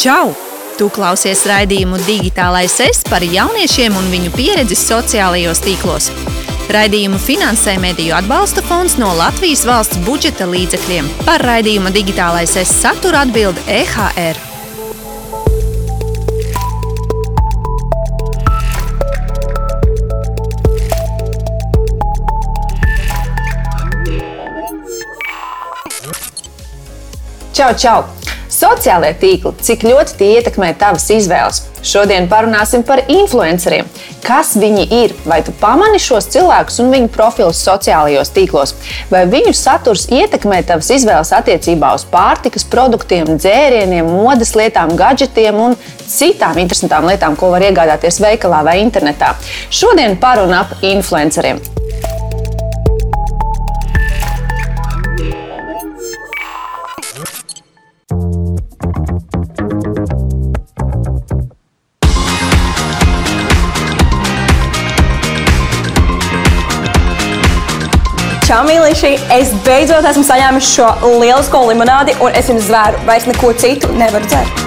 Čau! Tu klausies raidījumu Digitālais es par jauniešiem un viņu pieredzi sociālajos tīklos. Raidījumu finansē Mediju atbalsta fonds no Latvijas valsts budžeta līdzekļiem. Par raidījuma Digitālais es satura atbild EHR. Čau, čau! Sociālie tīkli, cik ļoti tie ietekmē tavas izvēles. Šodien parunāsim par influenceriem. Kas viņi ir? Vai tu pamani šos cilvēkus un viņu profilus sociālajos tīklos? Vai viņu saturs ietekmē tavas izvēles attiecībā uz pārtikas produktiem, dzērieniem, modes lietām, gadgetiem un citām interesantām lietām, ko var iegādāties veikalā vai internetā? Šodien parunā ap influenceriem. Čau, mīļīši! Es beidzot esmu saņēmis šo lielisko limonādi, un es jums zvēru, vairs neko citu nevaru dzert.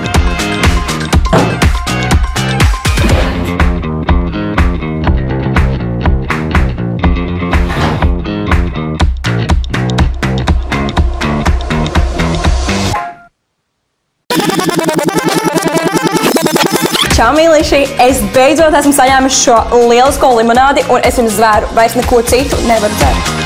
Čau, mīļīši! Es beidzot esmu saņēmis šo lielisko limonādi, un es jums zvēru, vairs neko citu nevaru dzert.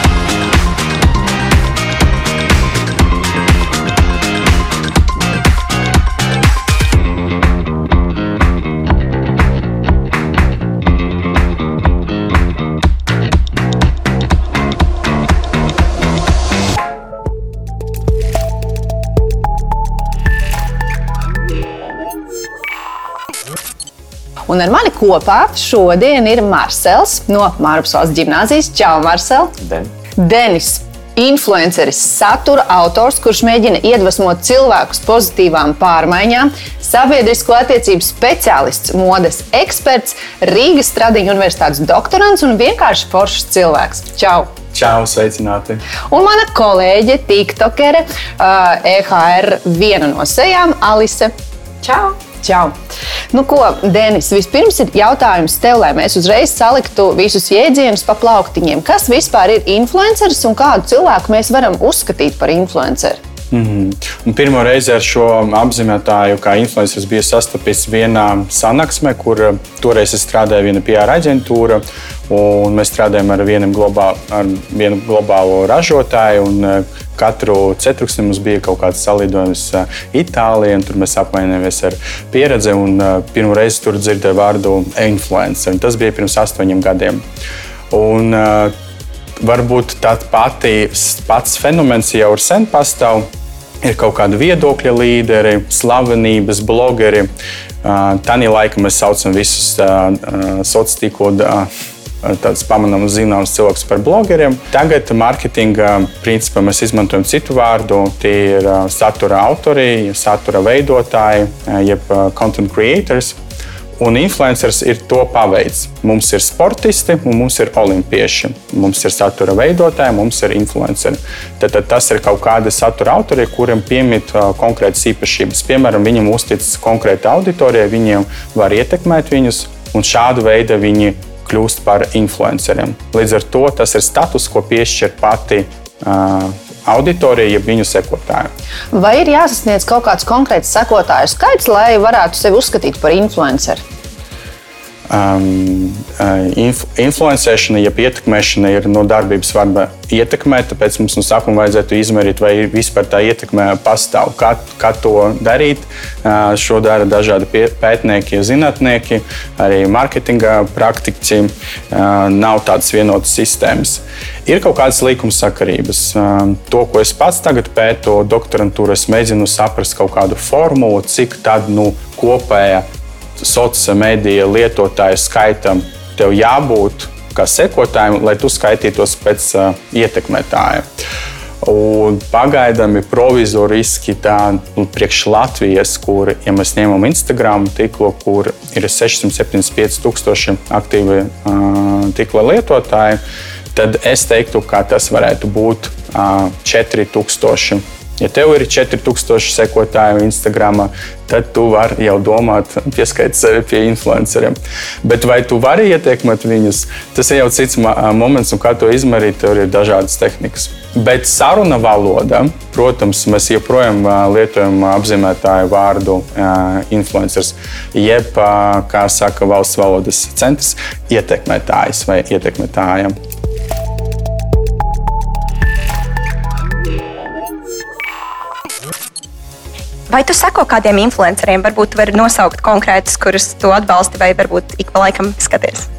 Un ar mani kopā šodien ir Marsels no Māras valsts gimnāzijas. Čau, Marsel! Den. Denis! Influenceris, satura autors, kurš mēģina iedvesmot cilvēkus pozitīvām pārmaiņām, sabiedrisko attiecību speciālists, modes eksperts, Rīgas Stradiņa universitātes doktorants un vienkārši foršs cilvēks. Čau! Čau, sveicināti! Un mana kolēģe, TikTokere, uh, EHR viena no sejām, Alise. Čau! Čau! Nu, ko, Denis, vispirms ir jautājums tev, lai mēs uzreiz saliktu visus jēdzienus pa plauktiņiem. Kas vispār ir influenceris un kādu cilvēku mēs varam uzskatīt par influenceru? Mm -hmm. Un pirmo reizi ar šo apzīmētāju, kā influenceris, bija sastapis vienā sanāksmē, kur uh, toreiz strādāja viena PR aģentūra. Mēs strādājam ar globālu, ar vienu globālo ražotāju. Un, uh, Katru ceturksni mums bija kaut kāds salidojums uh, Itālijā, un tur mēs apmainījāmies ar pieredzi. Pirmo reizi tur dzirdēju vārdu influencer. Tas bija pirms astoņiem gadiem. Un, varbūt tāds pats fenomens jau ir sen pastāv. Ir kaut kādi viedokļa līderi, slavenības, blogeri. Tanī laikā mēs saucam visus sociālos tīklos tāds pamanāms, zināms cilvēks par blogeriem. Tagad mārketinga principā mēs izmantojam citu vārdu. Tie ir satura autori, satura veidotāji, jeb content creators. Un influenceris ir to paveids. Mums ir sportisti, mums ir olimpieši. Mums ir satura veidotāji, mums ir influenceri. Tad, tad tas ir kaut kāda satura autori, kuriem piemīt uh, konkrētas īpašības. Piemēram, viņam uzticas konkrēta auditorija, viņiem var ietekmēt viņus, un šādu veidu viņi kļūst par influenceriem. Līdz ar to tas ir status, ko piešķir pati. Uh, auditorija, jeb viņu sekotāju. Vai ir jāsasniedz kaut kāds konkrēts sekotāju skaits, lai varētu sevi uzskatīt par influenceru? Um, uh, inf influencēšana, jeb ietekmēšana ir no darbības vārda ietekmēt, tāpēc mums no sākuma vajadzētu izmērīt, vai vispār tā ietekme pastāv. Kā, kā to darīt? Uh, šo dara dažādi pētnieki, zinātnieki, arī mārketinga praktiķi. Uh, nav tādas vienotas sistēmas. Ir kaut kādas līkuma sakarības. To, ko es pats tagad pētu, doktorantūrā, es mēģinu saprast kaut kādu formulu, cik tāda nu, kopēja sociālā mediju lietotāju skaitam tev jābūt kā sekotājiem, lai tu skaitītos pēc uh, ietekmētāja. Un pagaidām ir provizoriski tā, nu, priekš Latvijas, kur, ja mēs ņemam Instagram tīklo, kur ir 675 tūkstoši aktīvi uh, tīkla lietotāji, tad es teiktu, ka tas varētu būt uh, 4000 Ja tev ir 4000 sekotāju Instagram, tad tu vari jau domāt, pieskaitīt sevi pie influenceriem. Bet vai tu vari ietekmēt viņus, tas ir jau cits moments, un kā to izdarīt, tur ir dažādas tehnikas. Bet saruna valoda, protams, mēs joprojām lietojam apzīmētāju vārdu influenceris, jeb, kā saka valsts valodas centrs, ietekmētājs vai ietekmētājiem. Vai tu seko kādiem influenceriem? Varbūt tu vari nosaukt konkrētus, kurus tu atbalsti, vai varbūt ik pa laikam skaties.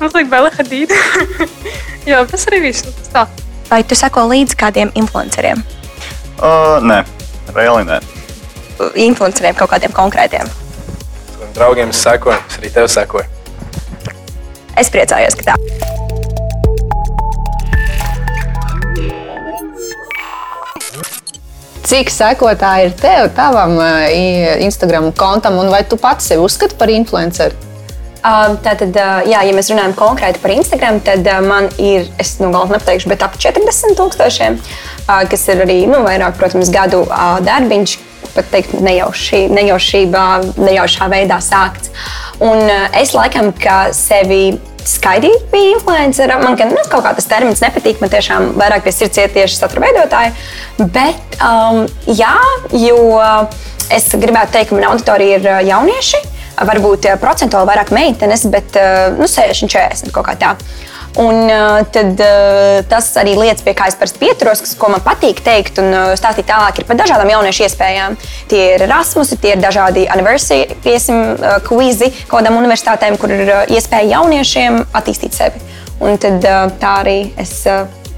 Man liekas, Bela Hadīda. Jā, tas arī viss. Tā. Vai tu seko līdzi kādiem influenceriem? Uh, nē, reāli nē. Influenceriem kaut kādiem konkrētiem. Draugiem es sekoju, es arī tev sekoju. Es priecājos, ka tā. Cik sekotāji ir tev, tavam Instagram kontam, un vai tu pats sevi uzskati par influenceru? Tātad, jā, ja mēs runājam konkrēti par Instagram, tad man ir, es nu galīgi nepateikšu, bet ap 40 tūkstošiem, kas ir arī nu, vairāk, protams, gadu darbiņš, pat teikt, nejauši, nejaušībā, nejaušā veidā sākts. Un es laikam, ka sevi skaidīt bija influencera. Man gan nu, kaut kā tas termins nepatīk, man tiešām vairāk pie sirds iet tieši satura veidotāji. Bet, um, jā, jo es gribētu teikt, ka mana auditorija ir jaunieši. Varbūt procentuāli vairāk meitenes, bet nu, 60, 40 kaut kā tā. Un uh, tad uh, tas arī lietas, pie kā es parasti pieturos, kas, ko man patīk teikt un uh, stāstīt tālāk, ir par dažādām jauniešu iespējām. Tie ir Erasmus, tie ir dažādi anniversary piesim, kvizi kaut kādām universitātēm, kur ir iespēja jauniešiem attīstīt sevi. Un tad tā arī es.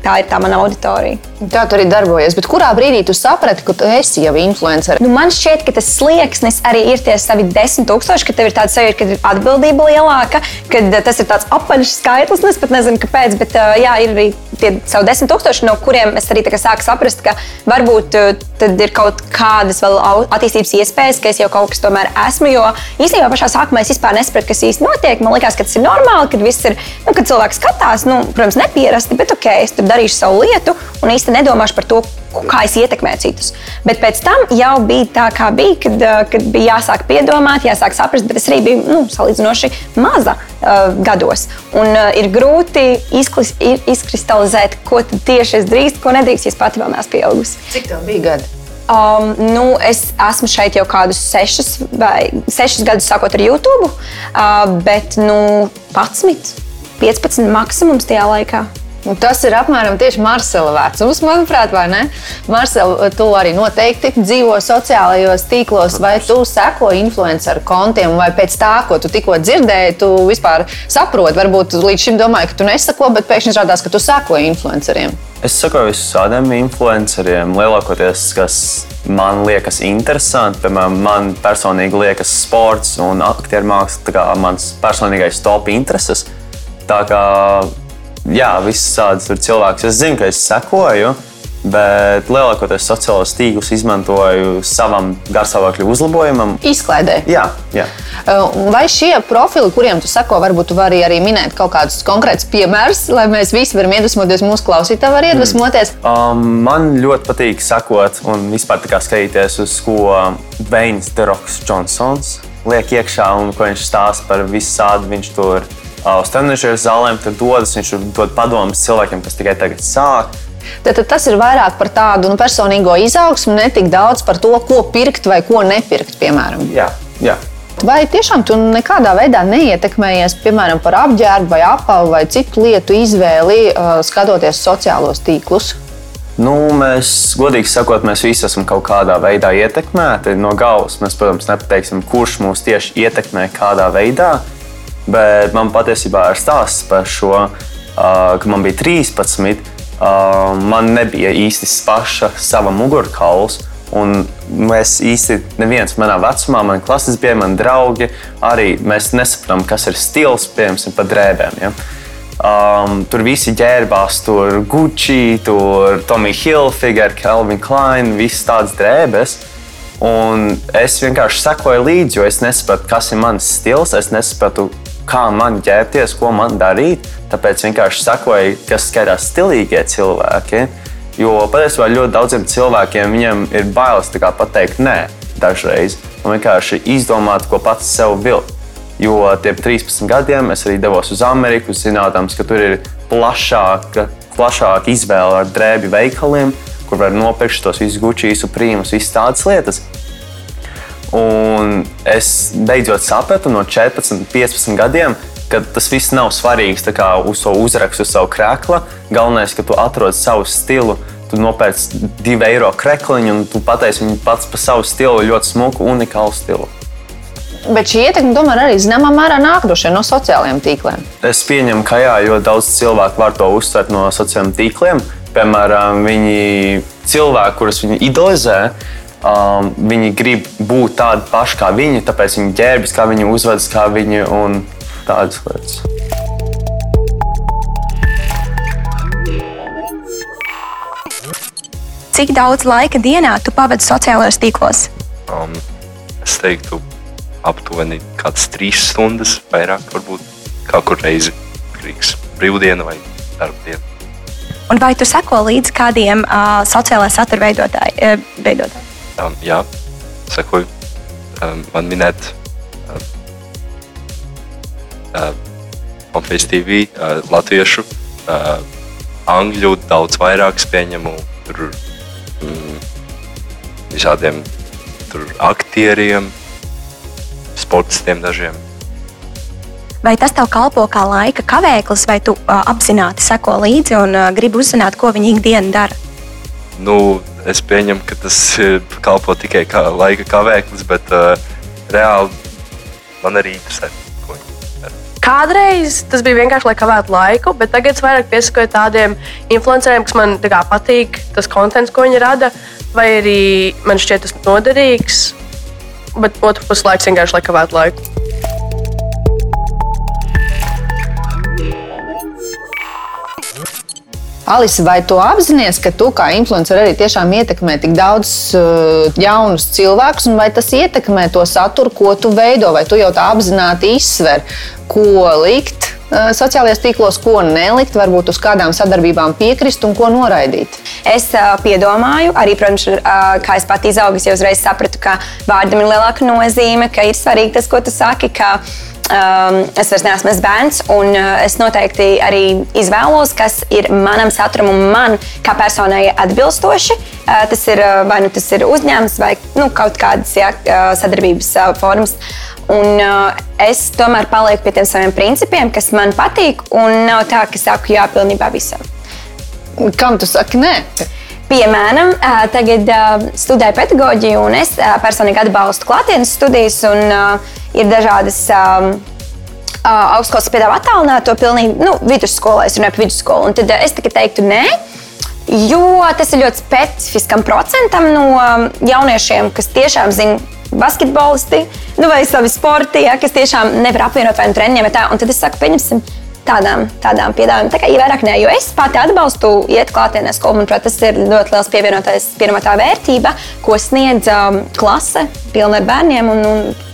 Tā ir tā mana auditorija. Tā tu arī darbojies. Bet kurā brīdī tu saprati, ka tu esi jau influencer? Nu, man šķiet, ka tas slieksnis arī ir tie savi desmit tūkstoši, ka tev ir tāds sajūta, ka ir atbildība lielāka, ka tas ir tāds apaļš skaitlis. Es pat nezinu, kāpēc, bet jā, ir arī tie savi desmit tūkstoši, no kuriem es arī sāku saprast, ka varbūt tad ir kaut kādas vēl attīstības iespējas, ka es jau kaut kas tomēr esmu. Jo īstenībā pašā sākumā es vispār nesapratu, kas īsti notiek. Man liekas, ka tas ir normāli, kad viss ir, nu, kad cilvēks skatās, nu, protams, nepierasti, bet ok, es tur darīšu savu lietu un īsti nedomāšu par to, kā es ietekmēju citus. Bet pēc tam jau bija tā, kā bija, kad, kad bija jāsāk piedomāt, jāsāk saprast, bet es arī biju nu, salīdzinoši maza uh, gados. Un uh, ir grūti izklis, izkristalizēt, ko tieši es drīkstu, ko nedrīkst, ja es pati vēl neesmu pieaugusi. Cik tev bija gadi? Um, nu, es esmu šeit jau kādus sešus, vai, sešus gadus, sākot ar YouTube, uh, bet nu, 11, 15 maksimums tajā laikā. Un tas ir apmēram tieši Marsela vecums, manuprāt, vai ne? Marsela, tu arī noteikti dzīvo sociālajos tīklos, vai tu seko influenceru kontiem, vai pēc tā, ko tu tikko dzirdēji, tu vispār saproti. Varbūt līdz šim domāji, ka tu nesako, bet pēkšņi izrādās, ka tu seko influenceriem. Es sakoju visādiem influenceriem, lielākoties, kas man liekas interesanti. Piemēram, man personīgi liekas sports un aktieru māksla, mans personīgais top intereses. Tā kā jā, visas tādas cilvēkus es zinu, ka es sekoju. Bet lielākoties sociālos tīklus izmantoju savam garstāvokļa uzlabojumam. Izklaidē. Jā, jā. Uh, vai šie profili, kuriem tu seko, varbūt tu vari arī minēt kaut kādus konkrētus piemērus, lai mēs visi varam iedvesmoties, mūsu klausītāji var iedvesmoties? Mm. Um, man ļoti patīk sekot un vispār skatīties uz ko Veins Deroks Johnsons liek iekšā un ko viņš stāsta par visu sādu viņš tur uz trenižera zālēm, tad dodas, viņš dod padomus cilvēkiem, kas tikai tagad sāk. Tad, tad tas ir vairāk par tādu nu, personīgo izaugsmu, ne tik daudz par to, ko pirkt vai ko nepirkt, piemēram. Jā, jā. Vai tiešām tu nekādā veidā neietekmējies, piemēram, par apģērbu vai apavu vai citu lietu izvēli, skatoties sociālos tīklus? Nu, mēs, godīgi sakot, mēs visi esam kaut kādā veidā ietekmēti no galvas. Mēs, protams, nepateiksim, kurš mūs tieši ietekmē kādā veidā. Bet man patiesībā ir stāsts par šo, ka man bija 13. Uh, man nebija īsti paša sava mugurkauls. Un mēs īsti neviens manā vecumā, man klases bija, man draugi, arī mēs nesapratām, kas ir stils, piemēram, par drēbēm. Ja? Um, tur visi ģērbās, tur Gucci, tur Tommy Hilfiger, Calvin Klein, visas tādas drēbes. Un es vienkārši sekoju līdzi, jo es nesapratu, kas ir mans stils. Es nesapratu, kā man ģērbties, ko man darīt. Tāpēc vienkārši sakoju, kas skaitās stilīgie cilvēki. Jo patiesībā ļoti daudziem cilvēkiem ir bailes pateikt nē dažreiz un vienkārši izdomāt, ko pats sev vilkt. Jo tiem 13 gadiem es arī devos uz Ameriku, zinādams, ka tur ir plašāka, plašāka izvēle ar drēbju veikaliem, kur var nopirkt tos visus gučīs, prīmus, visas tādas lietas. Un es beidzot sapratu no 14, 15 gadiem, ka tas viss nav svarīgs uz to uzrakstu, uz savu krēkla. Galvenais, ka tu atrod savu stilu, tu nopērci divu eiro krekliņu un tu pateici viņu pats par savu stilu, ļoti smuku, unikālu stilu. Bet šī ietekme tomēr arī zināmā mērā nāk no sociālajiem tīkliem. Es pieņemu, ka jā, jo daudz cilvēku var to uztvert no sociālajiem tīkliem. Piemēram, viņi cilvēki, kurus viņi idolizē, um, viņi grib būt tādi paši kā viņi, tāpēc viņi ģērbjas, kā viņi uzvedas, kā viņi un tādas lietas. Cik daudz laika dienā tu pavadi sociālajos tīklos? Um, es teiktu, aptuveni kādas trīs stundas, vairāk varbūt kur reizi Rīgas brīvdiena vai darbdiena. Un vai tu seko līdzi kādiem uh, sociālā satura veidotāji, uh, veidotāji? Um, jā, sekoju. Um, man minēt, uh, Office TV, uh, latviešu, uh, angļu daudz vairāk pieņemu. Tur mm, visādiem tur aktieriem, sportistiem dažiem. Vai tas tev kalpo kā laika kavēklis, vai tu uh, apzināti seko līdzi un uh, gribi uzzināt, ko viņi ikdienā dara? Nu, es pieņemu, ka tas kalpo tikai kā laika kavēklis, bet uh, reāli man arī interesē. Kādreiz tas bija vienkārši, lai kavētu laiku, bet tagad es vairāk piesakoju tādiem influenceriem, kas man kā, patīk, tas konteksts, ko viņi rada, vai arī man šķiet tas noderīgs. Bet otrs puses laiks vienkārši, lai kavētu laiku. Alisa, vai tu apzinājies, ka tu kā influencer arī tiešām ietekmē tik daudz uh, jaunus cilvēkus, un vai tas ietekmē to saturu, ko tu veido, vai tu jau tā apzināti izsver, ko likt uh, sociālajos tīklos, ko nelikt, varbūt uz kādām sadarbībām piekrist un ko noraidīt? Es uh, piedomāju, arī, protams, uh, kā es pat izaugu, jau uzreiz sapratu, ka vārdam ir lielāka nozīme, ka ir svarīgi tas, ko tu saki. Ka, uh, um, es vairs neesmu bērns, un uh, es noteikti arī izvēlos, kas ir manam saturam un man kā personai atbilstoši. Uh, tas ir uh, vai nu tas ir uzņēmums vai nu, kaut kādas jā, uh, sadarbības uh, formas. Un, uh, es tomēr palieku pie tiem saviem principiem, kas man patīk, un nav tā, ka saku jā pilnībā visam. Kam tu saki nē? Piemēram, tagad studēju pedagoģiju, un es personīgi atbalstu klātienes studijas. Un, ir dažādas augstskolas piedāvā attālināto pilnīgi nu, vidusskolā, es runāju par vidusskolu. Un tad es tikai teiktu, nē. Jo tas ir ļoti specifiskam procentam no jauniešiem, kas tiešām zina basketbolisti nu, vai savi sporti, ja, kas tiešām nevar apvienot vai nu treniņiem. Un tad es saku, pieņemsim, tādām, tādām piedāvājumiem. Tā kā ir vairāk nē, jo es pati atbalstu iet klātienē skolu. Manuprāt, tas ir ļoti liels pievienotā vērtība, ko sniedz um, klase pilna ar bērniem. Un, un,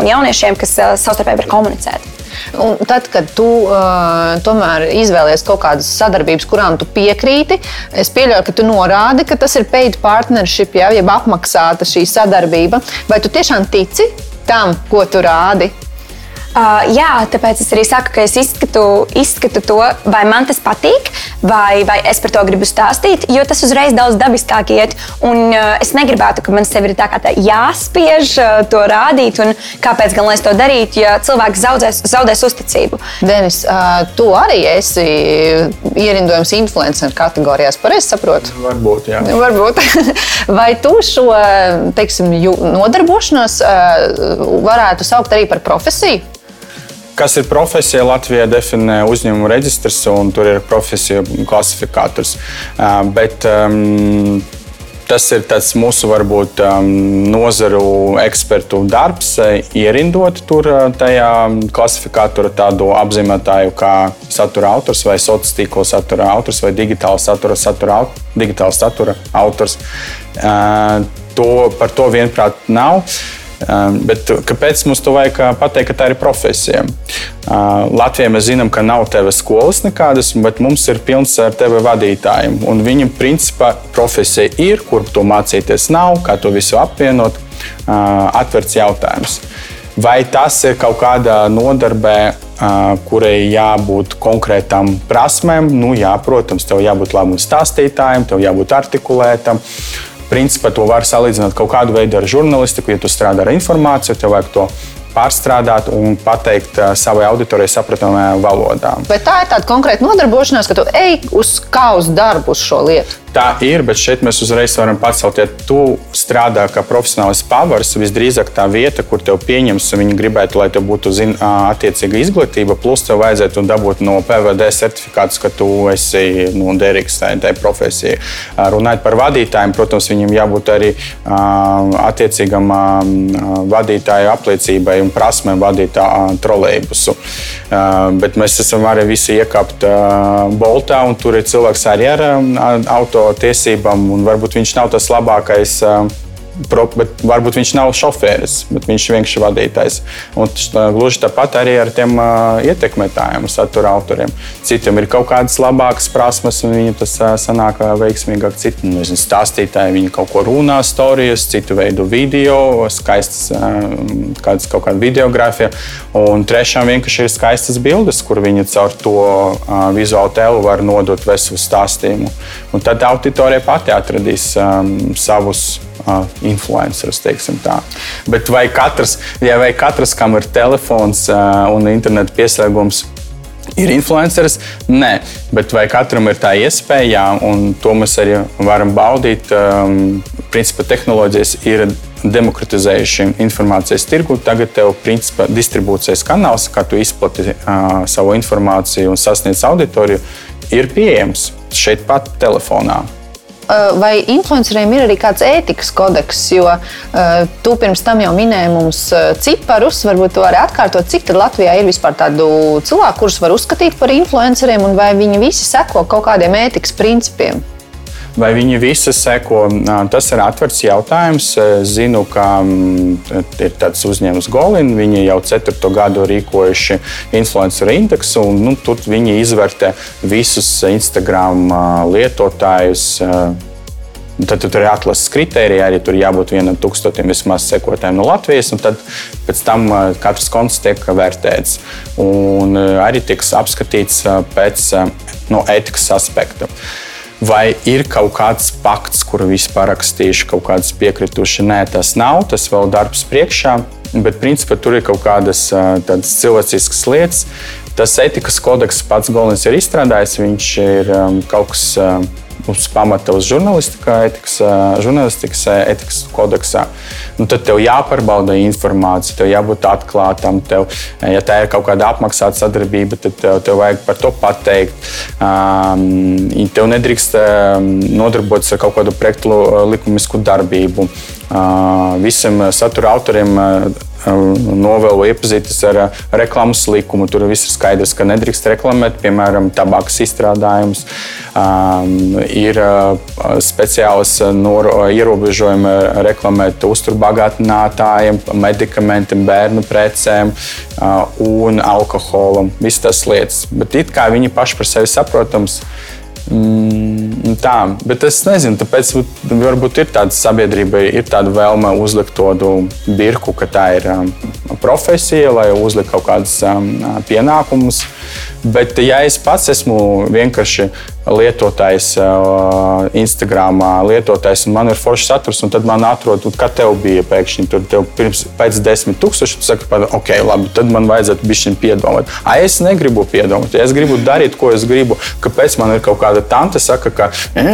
un jauniešiem, kas uh, savstarpēji var komunicēt. Un tad, kad tu uh, tomēr izvēlies kaut kādas sadarbības, kurām tu piekrīti, es pieļauju, ka tu norādi, ka tas ir paid partnership, ja, jeb apmaksāta šī sadarbība. Vai tu tiešām tici tam, ko tu rādi? Uh, jā, tāpēc es arī saku, ka es izskatu, izskatu to, vai man tas patīk, vai, vai es par to gribu stāstīt, jo tas uzreiz daudz dabiskāk iet. Un uh, es negribētu, ka man sevi ir tā kā tā jāspiež uh, to rādīt, un kāpēc gan es to darītu, ja cilvēks zaudēs, zaudēs uzticību. Denis, uh, tu arī esi ierindojams influencer kategorijās, pareizi saprotu? Varbūt, jā. Varbūt. vai tu šo teiksim, nodarbošanos uh, varētu saukt arī par profesiju? Kas ir profesija? Latvijā definē uzņēmumu reģistrs, un tur ir profesija klasifikators. Bet, um, tas ir mūsu varbūt nozaru ekspertu darbs, ierindot tur tajā klasifikatorā tādu apzīmētāju kā satura autors vai sociālā tīkla satura autors vai digitāla satura, satura, digitāla satura autors. To, par to vienprāt nav. Bet kāpēc mums to vajag pateikt, ka tā ir profesija? Latvijā mēs zinām, ka nav tevis skolas nekādas, bet mums ir pilns ar tevi vadītājiem. Un viņa principā profesija ir, kur to mācīties nav, kā to visu apvienot, atverts jautājums. Vai tas ir kaut kādā nodarbē, kurai jābūt konkrētām prasmēm? Nu, jā, protams, tev jābūt labam stāstītājam, tev jābūt artikulētam. Principā to var salīdzināt kaut kādu veidu ar žurnālistiku. Ja tu strādā ar informāciju, tev vajag to pārstrādāt un pateikt savai auditorijai saprotamā valodā. Vai tā ir tāda konkrēta nodarbošanās, ka tu ej uz kā uz darbu uz šo lietu? Tā ir, bet šeit mēs uzreiz varam pacelt, ja tu strādā kā profesionāls pavars, visdrīzāk tā vieta, kur tev pieņems, viņi gribētu, lai tev būtu zin, attiecīga izglītība, plus tev vajadzētu dabūt no PVD certifikātus, ka tu esi nu, derīgs tajā tai profesijai. Runājot par vadītājiem, protams, viņiem jābūt arī attiecīgam vadītāju apliecībai un prasmēm vadīt trolēļbusu. Bet mēs esam arī visi iekāpt Boltā, un tur ir cilvēks arī ar auto tiesībām, un varbūt viņš nav tas labākais bet varbūt viņš nav šoferis, bet viņš ir vienkārši vadītājs. Un gluži tāpat arī ar tiem uh, ietekmētājiem, satura autoriem. Citiem ir kaut kādas labākas prasmes, un viņiem tas uh, sanāk veiksmīgāk. Citi nu, nezinu, stāstītāji, viņi kaut ko runā, stāstus, citu veidu video, skaistas uh, kādas, kaut kāda videogrāfija. Un trešām vienkārši ir skaistas bildes, kur viņi caur to uh, vizuālu tēlu var nodot veselu stāstījumu. Un tad auditorija pati atradīs um, savus influencerus. Bet vai katrs, ja vai katrs, kam ir telefons un interneta pieslēgums, ir influenceris? Nē, bet vai katram ir tā iespēja, jā, un to mēs arī varam baudīt. Um, principā tehnoloģijas ir demokratizējuši informācijas tirgu. Tagad tev principā distribūcijas kanāls, kā tu izplati uh, savu informāciju un sasniedz auditoriju, ir pieejams šeit pat telefonā. Eh, vai influenceriem ir arī kāds ētikas kodeks? Jo uh, tu pirms tam jau minēji mums eh, ciparus, varbūt to arī atkārtot. Cik Latvijā ir vispār tādu cilvēku, kurus var uzskatīt par influenceriem, un vai viņi visi seko kaut kādiem ētikas principiem? Vai viņi visi seko? Tas ir atvērts jautājums. Zinu, ka mm, ir tāds uzņēmums Golin. Viņi jau ceturto gadu rīkojuši influenceru indeksu, un nu, tur viņi izvērtē visus Instagram lietotājus. Tad tur ir atlases kritērija, arī tur jābūt vienam tūkstotim vismaz sekotājiem no Latvijas. Tad pēc tam katrs konts tiek vērtēts. Un arī tiks apskatīts pēc no ētikas aspekta. Vai ir kaut kāds pakts, kuru visi parakstījuši, kaut kādas piekrituši? Nē, tas nav, tas vēl darbs priekšā. Bet principā tur ir kaut kādas tādas cilvēciskas lietas. Tas etikas kodeks pats Golins ir izstrādājis. Viņš ir um, kaut kas. Um, uz pamata uz žurnālistikā, etikas, žurnālistikas etikas kodeksā. Nu, tad tev jāpārbauda informācija, tev jābūt atklātam. Tev, ja tā ir kaut kāda apmaksāta sadarbība, tad tev, tev vajag par to pateikt. Um, tev nedrīkst nodarboties ar kaut kādu projektu likumisku darbību. Uh, visiem satura autoriem novēlu iepazīties ar reklāmas likumu. Tur viss ir skaidrs, ka nedrīkst reklamēt, piemēram, tabakas izstrādājumus. Um, ir uh, speciāls ierobežojumi reklamēt uzturbagātinātājiem, medikamentiem, bērnu precēm uh, un alkoholam. Visas tas lietas. Bet it kā viņi paši par sevi saprotams. Mm, tā, bet es nezinu, tāpēc varbūt ir tāda sabiedrība, ir tāda vēlme uzlikt to birku, ka tā ir um, profesija, lai uzliktu kaut kādus um, pienākumus. Bet, ja es pats esmu vienkārši lietotājs, Instagram lietotājs, un man ir foršs saturs, un tad man atrod, kā tev bija pēkšņi, tur tev pirms pēc desmit tūkstoši, tu saki, ok, labi, tad man vajadzētu bišķiņ piedomāt. A, es negribu piedomāt, ja es gribu darīt, ko es gribu, kāpēc man ir kaut kāda tante saka, ka e,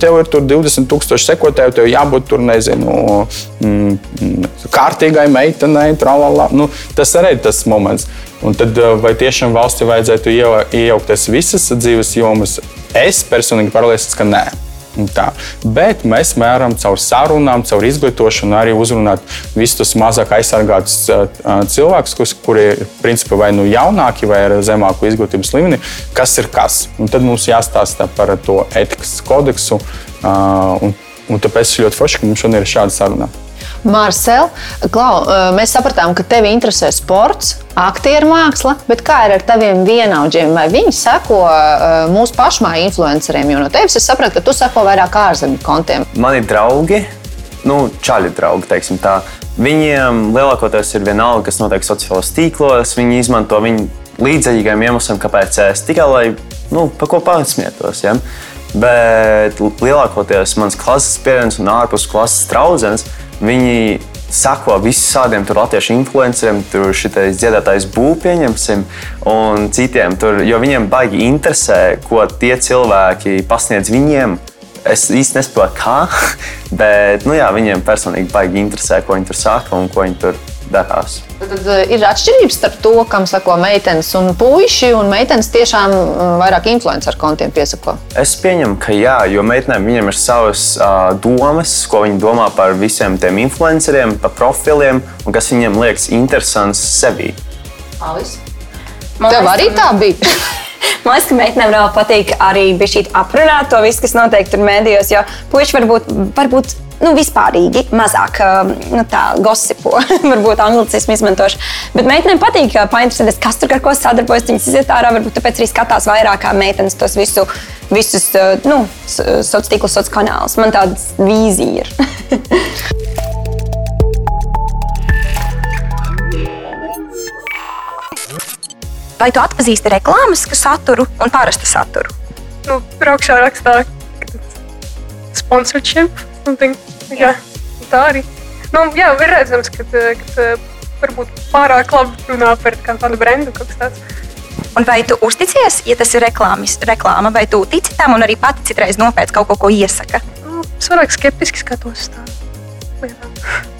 tev ir tur 20 tūkstoši sekotāju, tev jābūt tur, nezinu, mm kārtīgai meitenei, tralala. Nu, tas arī ir tas moments. Un tad vai tiešām valstī vajadzētu iejaukties visas dzīves jomas? Es personīgi pārliecināts, ka nē. Tā. Bet mēs mēram caur sarunām, caur izglītošanu, arī uzrunāt visus tos mazāk aizsargātus cilvēkus, kuri ir principā vai nu jaunāki, vai ar zemāku izglītības līmeni, kas ir kas. Un tad mums jāstāsta par to etikas kodeksu. Un, un tāpēc ļoti forši, ka mums šodien ir šāda saruna. Marcel, Klau, mēs sapratām, ka tevi interesē sports, aktieru māksla, bet kā ir ar taviem vienaudžiem? Vai viņi seko mūsu pašmāju influenceriem? Jo no tevis es sapratu, ka tu seko vairāk ārzemju kontiem. Mani draugi, nu, čaļi draugi, teiksim tā. Viņiem lielākoties ir vienalga, kas notiek sociālajos tīklos. Viņi izmanto viņu līdzīgiem iemesliem, kāpēc es tikai lai nu, par ko pasmietos. Ja? Bet lielākoties mans klases pieredzi un ārpus klases draugs, viņi sako visādiem latviešu influenceriem, tur šitais dziedātājs būvniecības pieņemsim, un citiem. Tur, jo viņiem baigi interesē, ko tie cilvēki pasniedz viņiem. Es īsti nesaprotu, kā, bet nu, jā, viņiem personīgi baigi interesē, ko viņi tur saka un ko viņi tur darās. Tad eh, ir atšķirības starp to, kam sako meitenes un puiši, un meitenes tiešām mm, vairāk influenceru kontiem piesako. Es pieņemu, ka jā, jo meitenēm viņiem ir savas uh, domas, ko viņi domā par visiem tiem influenceriem, par profiliem un kas viņiem liekas interesants sevī. Alice. Tev arī tā bija. Man liekas, ka meitenēm vēl patīk arī aprunāt to visu, kas notiek tur mēdījos. Jo puiši varbūt, varbūt nu, vispārīgi mazāk um, nu, gosipo, varbūt anglicismu izmantošu. Bet meitenēm patīk painteresēties, kas tur ar ko sadarbojas. Viņas iziet ārā, varbūt tāpēc arī skatās vairāk kā meitenes tos visu, visus uh, nu, sociālos tīklus, sociālos kanālus. Man tāda vīzija ir. Vai tu atpazīsti reklāmas saturu un parastu saturu? Nu, braukšā rakstā sponsorship. Something. Jā, tā arī. Nu, jā, ir redzams, ka, ka varbūt pārāk labi runā par kādu brendu kaut kas tāds. Un vai tu uzticies, ja tas ir reklāmas, reklāma, vai tu tici tam un arī pati citreiz nopēc kaut ko, ko iesaka? Nu, es vairāk skeptiski skatos tā.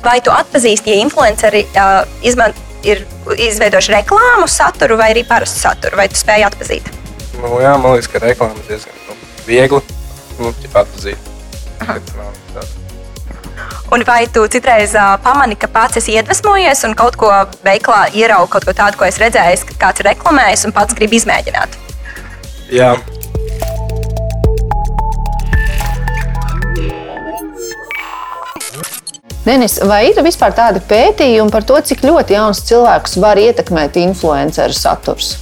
Vai tu atpazīsti, ja influenceri uh, izman, ir izveidojuši reklāmu saturu vai arī parastu saturu, vai tu spēj atpazīt? Nu, jā, man liekas, ka reklāma ir diezgan nu, viegli nu, nav, Un vai tu citreiz uh, pamani, ka pats esi iedvesmojies un kaut ko veiklā ieraugi kaut ko tādu, ko es redzēju, ka kāds ir reklamējis un pats grib izmēģināt? Jā. Denis, vai ir vispār tādi pētījumi par to, cik ļoti jauns cilvēks var ietekmēt influenceru saturs?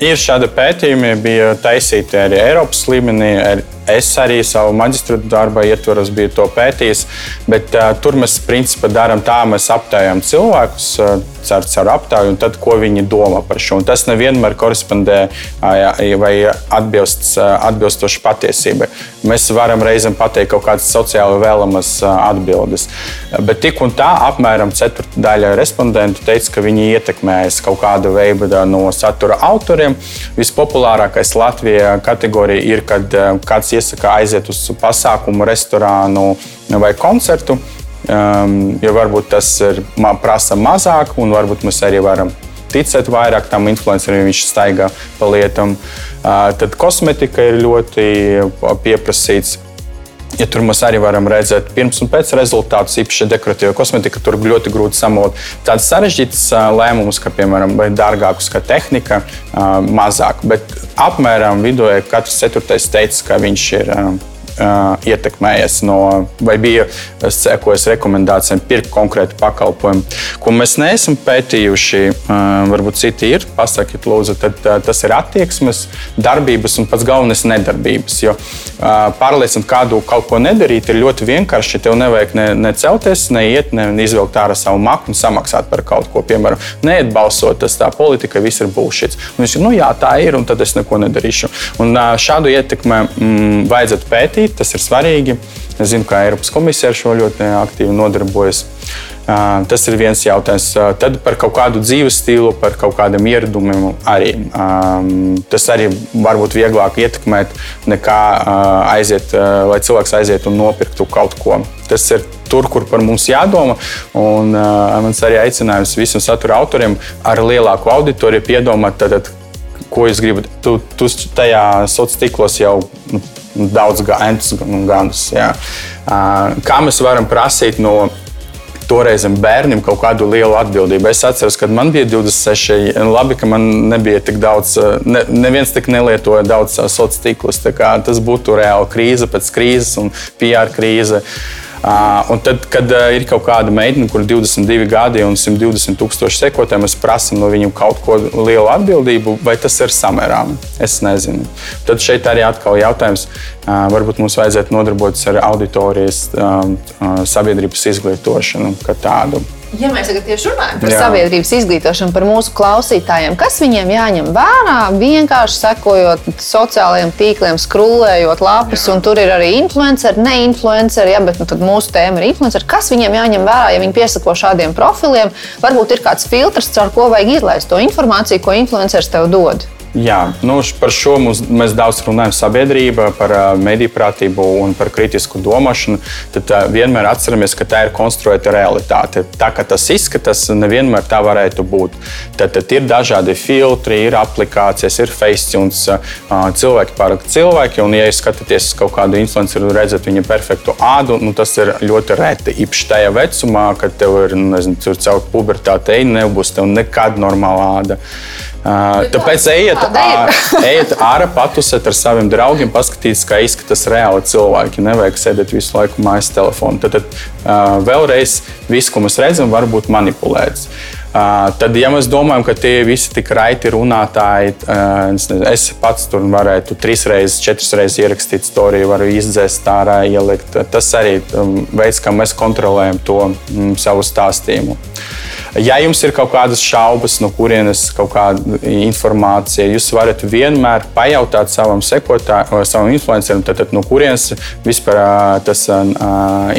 Ir šādi pētījumi, bija taisīti arī Eiropas līmenī, Es arī savu maģistra darba ietvaros biju to pētījis, bet uh, tur mēs principā darām tā, mēs aptaujām cilvēkus uh, caur, caur aptauju, un tad, ko viņi domā par šo. Un tas nevienmēr korespondē vai atbilst, atbilstoši patiesībai. Mēs varam reizēm pateikt kaut kādas sociāli vēlamas atbildes. Bet tik un tā apmēram ceturdaļa respondentu teica, ka viņi ietekmējas kaut kādu veidu no satura autoriem. Vispopulārākais Latvijā kategorija ir, kad kāds iesaka aiziet uz pasākumu, restorānu vai koncertu. Um, jo varbūt tas ir, prasa mazāk, un varbūt mēs arī varam ticēt vairāk tam influencerim, viņš staigā pa lietām. Uh, tad kosmetika ir ļoti pieprasīts. Ja tur mēs arī varam redzēt pirms un pēc rezultātus, īpaši dekoratīva kosmetika, tur ļoti grūti samot tādas sarežģītas lēmumus, kā piemēram, vai dārgākus, kā tehnika, mazāk. Bet apmēram vidēji katrs ceturtais teica, ka viņš ir uh, ietekmējies no, vai bija sekojis rekomendācijām pirkt konkrētu pakalpojumu, ko mēs neesam pētījuši. Varbūt citi ir, pasakiet, lūdzu, tad tas ir attieksmes, darbības un pats galvenais nedarbības. Jo pārliecināt kādu kaut ko nedarīt ir ļoti vienkārši. Tev nevajag ne, ne celties, ne iet, ne izvilkt ārā savu maku un samaksāt par kaut ko. Piemēram, neiet balsot, tas tā politika, viss ir būšs. Viņš ir, nu jā, tā ir, un tad es neko nedarīšu. Un šādu ietekmi mm, vajadzētu pētīt darīt, tas ir svarīgi. Es zinu, ka Eiropas komisija ar šo ļoti aktīvi nodarbojas. Tas ir viens jautājums. Tad par kaut kādu dzīves stilu, par kaut kādiem ieradumiem arī. Tas arī var būt vieglāk ietekmēt nekā aiziet, lai cilvēks aiziet un nopirktu kaut ko. Tas ir tur, kur par mums jādomā. Un mans arī aicinājums visiem satura autoriem ar lielāku auditoriju piedomāt, tad, ko jūs gribat. Tu, tu tajā sociālos tīklos jau nu, daudz gadus. gadus jā. Kā mēs varam prasīt no toreizam bērnam kaut kādu lielu atbildību. Es atceros, kad man bija 26, labi, ka man nebija tik daudz, ne, neviens tik nelietoja daudz sociālos tīklus. Tas būtu reāli krīze pēc krīzes un PR krīze. Uh, un tad, kad uh, ir kaut kāda meitene, kur ir 22 gadi un 120 tūkstoši sekotāji, mēs prasām no viņiem kaut ko lielu atbildību, vai tas ir samērām. Es nezinu. Tad šeit arī atkal jautājums, uh, varbūt mums vajadzētu nodarboties ar auditorijas uh, uh, sabiedrības izglītošanu kā tādu. Ja mēs tagad tieši runājam par Jā. sabiedrības izglītošanu, par mūsu klausītājiem, kas viņiem jāņem vērā, vienkārši sekojot sociālajiem tīkliem, skrūlējot lapus, Jā. un tur ir arī influenceri, ne influenceri, ja, bet nu, mūsu tēma ir influenceri. Kas viņiem jāņem vērā, ja viņi piesako šādiem profiliem? Varbūt ir kāds filtrs, caur ko vajag izlaist to informāciju, ko influenceris tev dod. Jā, nu, par šo mums, mēs daudz runājam sabiedrībā, par mediju prātību un par kritisku domāšanu. Tad vienmēr atceramies, ka tā ir konstruēta realitāte. Tā kā tas izskatās, nevienmēr tā varētu būt. Tad, tad ir dažādi filtri, ir aplikācijas, ir facetunes, cilvēki pārāk cilvēki. Un, ja jūs skatāties uz kaut kādu influenceru un redzat viņa perfektu ādu, nu, tas ir ļoti reti. Īpaši tajā vecumā, kad tev ir nu, nezinu, caur pubertāti, nebūs nekad normāla āda. Uh, tāpēc ejiet, ār, ejiet ārā, patusēt ar saviem draugiem, paskatīties, kā izskatās reāli cilvēki. Nevajag sēdēt visu laiku mājas telefonā. Tad, tad uh, vēlreiz viss, ko mēs redzam, var būt manipulēts. Uh, tad, ja mēs domājam, ka tie visi tik raiti runātāji, nezinu, es pats tur varētu trīs reizes, četras reizes ierakstīt storiju, varu izdzēst ārā, ielikt. Tas arī um, veids, kā mēs kontrolējam to um, savu stāstījumu. Ja jums ir kaut kādas šaubas, no kurienes kaut kāda informācija, jūs varat vienmēr pajautāt savam sekotājam, savam influencerim, tad, tad no kurienes vispār tas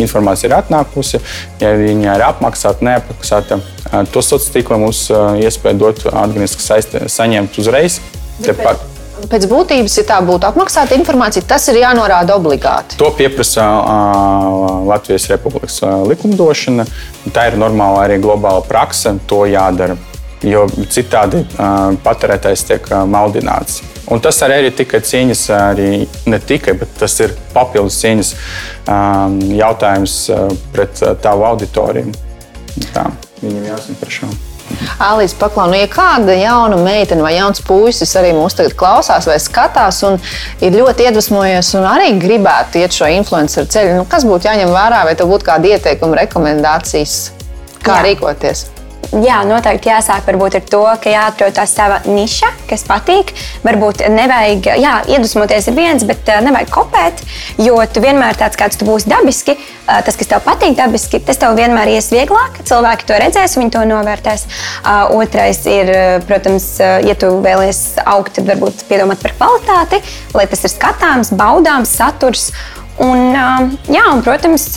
informācija ir atnākusi, ja viņa ir apmaksāta, neapmaksāta. To sociālo tīklu mums iespēja dot atgrieztiski saņemt uzreiz. Tepat pēc būtības, ja tā būtu apmaksāta informācija, tas ir jānorāda obligāti. To pieprasa uh, Latvijas Republikas uh, likumdošana. Tā ir normāla arī globāla praksa, to jādara. Jo citādi uh, patērētājs tiek uh, maldināts. Un tas arī ir tikai cīņas, arī ne tikai, bet tas ir papildus cīņas um, jautājums uh, pret uh, tavu auditoriju. Tā, viņam jāzina par šo. Alīs Paklau, nu, ja kāda jauna meitene vai jauns puisis arī mūs tagad klausās vai skatās un ir ļoti iedvesmojies un arī gribētu iet šo influenceru ceļu, nu, kas būtu jāņem vērā, vai tev būtu kādi ieteikumi, rekomendācijas, kā Jā. rīkoties? Jā, noteikti jāsāk varbūt ar to, ka jāatrod tā sava niša, kas patīk. Varbūt nevajag, jā, iedvesmoties ir viens, bet uh, nevajag kopēt, jo tu vienmēr tāds, kāds tu būsi dabiski, uh, tas, kas tev patīk dabiski, tas tev vienmēr ies vieglāk. Cilvēki to redzēs, viņi to novērtēs. Otrais ir, protams, ja tu vēlies augt, tad varbūt piedomāt par kvalitāti, lai tas ir skatāms, baudāms, saturs. Un, jā, un, protams,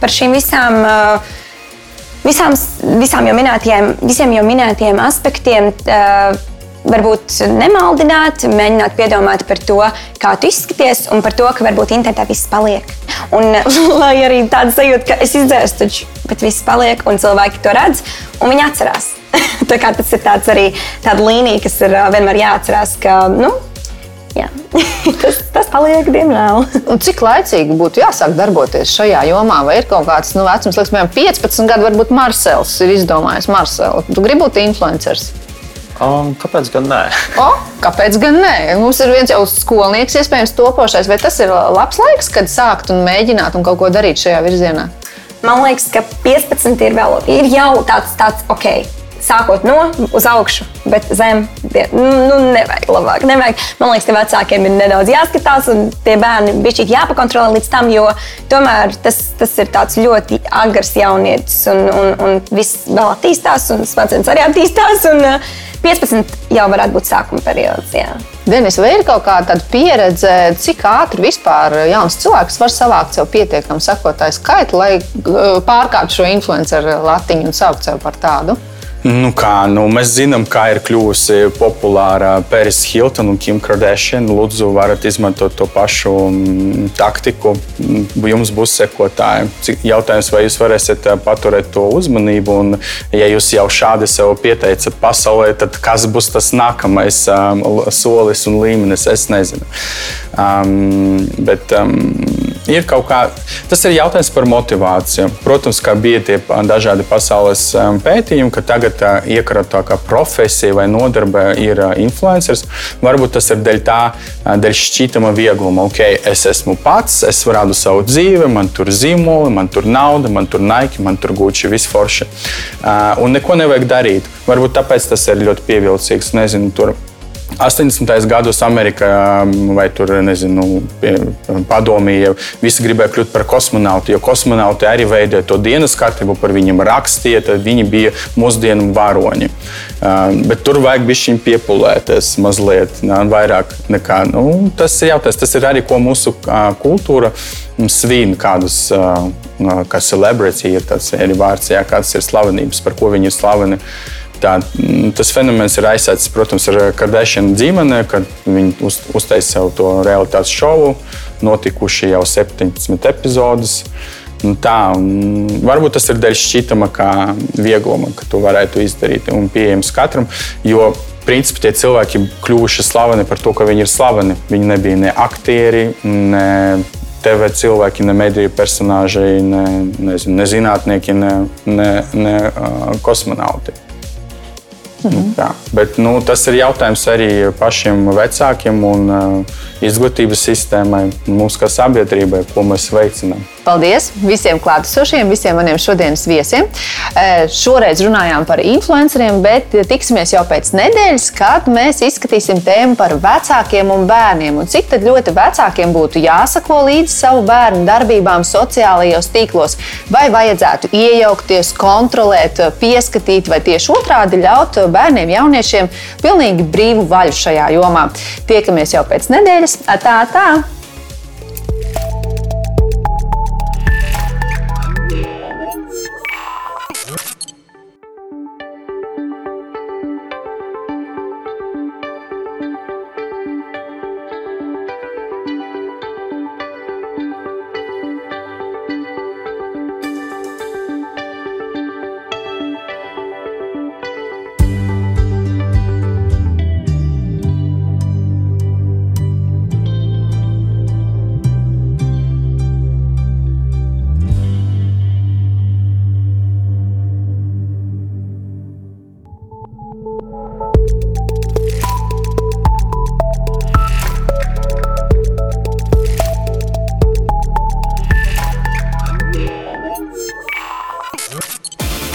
par šīm visām visām, visām jau minētajiem, visiem jau minētajiem aspektiem. Uh, varbūt nemaldināt, mēģināt piedomāt par to, kā tu izskaties, un par to, ka varbūt internetā viss paliek. Un lai arī tāda sajūta, ka es izdzēsu, taču, bet viss paliek, un cilvēki to redz, un viņi atcerās. tas ir arī tāda līnija, kas ir vienmēr jāatcerās, ka nu. tas, tas paliek, diemžēl. cik laicīgi būtu jāsāk darboties šajā jomā? Vai ir kaut kāds nu, vecums, liekas, piemēram, 15 gadu, varbūt Marsels ir izdomājis Marselu. Tu gribi būt influenceris? Um, kāpēc gan nē? O, kāpēc gan nē? Mums ir viens jau skolnieks, iespējams, topošais. Vai tas ir labs laiks, kad sākt un mēģināt un kaut ko darīt šajā virzienā? Man liekas, ka 15 ir vēl ir jau tāds, tāds ok sākot no uz augšu, bet zem nu, nevajag labāk. Nevajag. Man liekas, ka vecākiem ir nedaudz jāskatās, un tie bērni bija jāpakontrolē līdz tam, jo tomēr tas, tas ir ļoti agrs jaunietis, un, un, un viss vēl attīstās, un smadzenes arī attīstās. Un, 15 uh, jau varētu būt sākuma periods. Jā. Denis, vai ir kaut kāda pieredze, cik ātri vispār jauns cilvēks var savākt sev pietiekamu sekotāju skaitu, lai uh, pārkāptu šo influenceru latiņu un saukt sevi par tādu? Nu kā, nu, mēs zinām, kā ir kļuvusi populāra Pēris Hiltona un Kim Kardashian. Lūdzu, varat izmantot to pašu mm, taktiku. Jums būs sekotāji. Jautājums, vai jūs varēsiet eh, paturēt to uzmanību, un ja jūs jau šādi sev pieteicat pasaulē, tad kas būs tas nākamais um, solis un līmenis, es nezinu. Um, bet, um, ir kaut kā, tas ir jautājums par motivāciju. Protams, kā bija tie dažādi pasaules pētījumi, ka tagad iekrata kā profesija vai nodarbe ir influenceris. Varbūt tas ir dēļ tā, dēļ šķītama viegluma. Ok, es esmu pats, es rādu savu dzīvi, man tur zīmoli, man tur nauda, man tur naiki, man tur guči, viss forši. Un neko nevajag darīt. Varbūt tāpēc tas ir ļoti pievilcīgs. Nezinu, tur 80. gados Amerikā um, vai tur, nezinu, padomīja, visi gribēja kļūt par kosmonautu, jo kosmonauti arī veidoja to dienas kārtību, par viņiem rakstīja, tad viņi bija mūsdienu varoņi. Um, bet tur vajag bišķiņ piepulēties mazliet vairāk nekā. Nu, tas ir jautājums, tas ir arī, ko mūsu uh, kultūra svin kādus, uh, uh, kā celebrity ir tas arī vārds, jā, kādas ir slavenības, par ko viņi ir slaveni. Tā, mm, tas fenomens ir aizsācis, protams, ar Kardashianu ģimeni, kad viņi uz, uztaisīja sev to realitātes šovu. Notikuši jau 17 epizodes. Un tā, un varbūt tas ir dēļ šķitama, kā viegluma, ka to varētu izdarīt un pieejams katram. Jo principā tie cilvēki kļuvuši slaveni par to, ka viņi ir slaveni. Viņi nebija ne aktieri, ne TV cilvēki, ne mediju personāži, ne, nezinu, ne zinātnieki, ne, ne, ne uh, kosmonauti. Mhm. Tā, bet nu, tas ir jautājums arī pašiem vecākiem un uh, izglītības sistēmai, mums kā sabiedrībai, ko mēs veicinām. Paldies visiem klātesošiem, visiem maniem šodienas viesiem. Šoreiz runājām par influenceriem, bet tiksimies jau pēc nedēļas, kad mēs izskatīsim tēmu par vecākiem un bērniem. Un cik ļoti vecākiem būtu jāsako līdzi savu bērnu darbībām sociālajos tīklos, vai vajadzētu iejaukties, kontrolēt, pieskatīt, vai tieši otrādi ļaut bērniem, jauniešiem pilnīgi brīvu vaļu šajā jomā. Tiekamies jau pēc nedēļas. Tā, tā!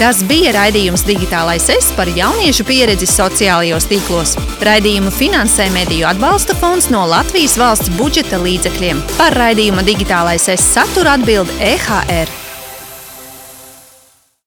Tas bija raidījums Digitālais es par jauniešu pieredzi sociālajos tīklos. Raidījumu finansē Mediju atbalsta fonds no Latvijas valsts budžeta līdzekļiem. Par raidījuma Digitālais es satura atbild EHR.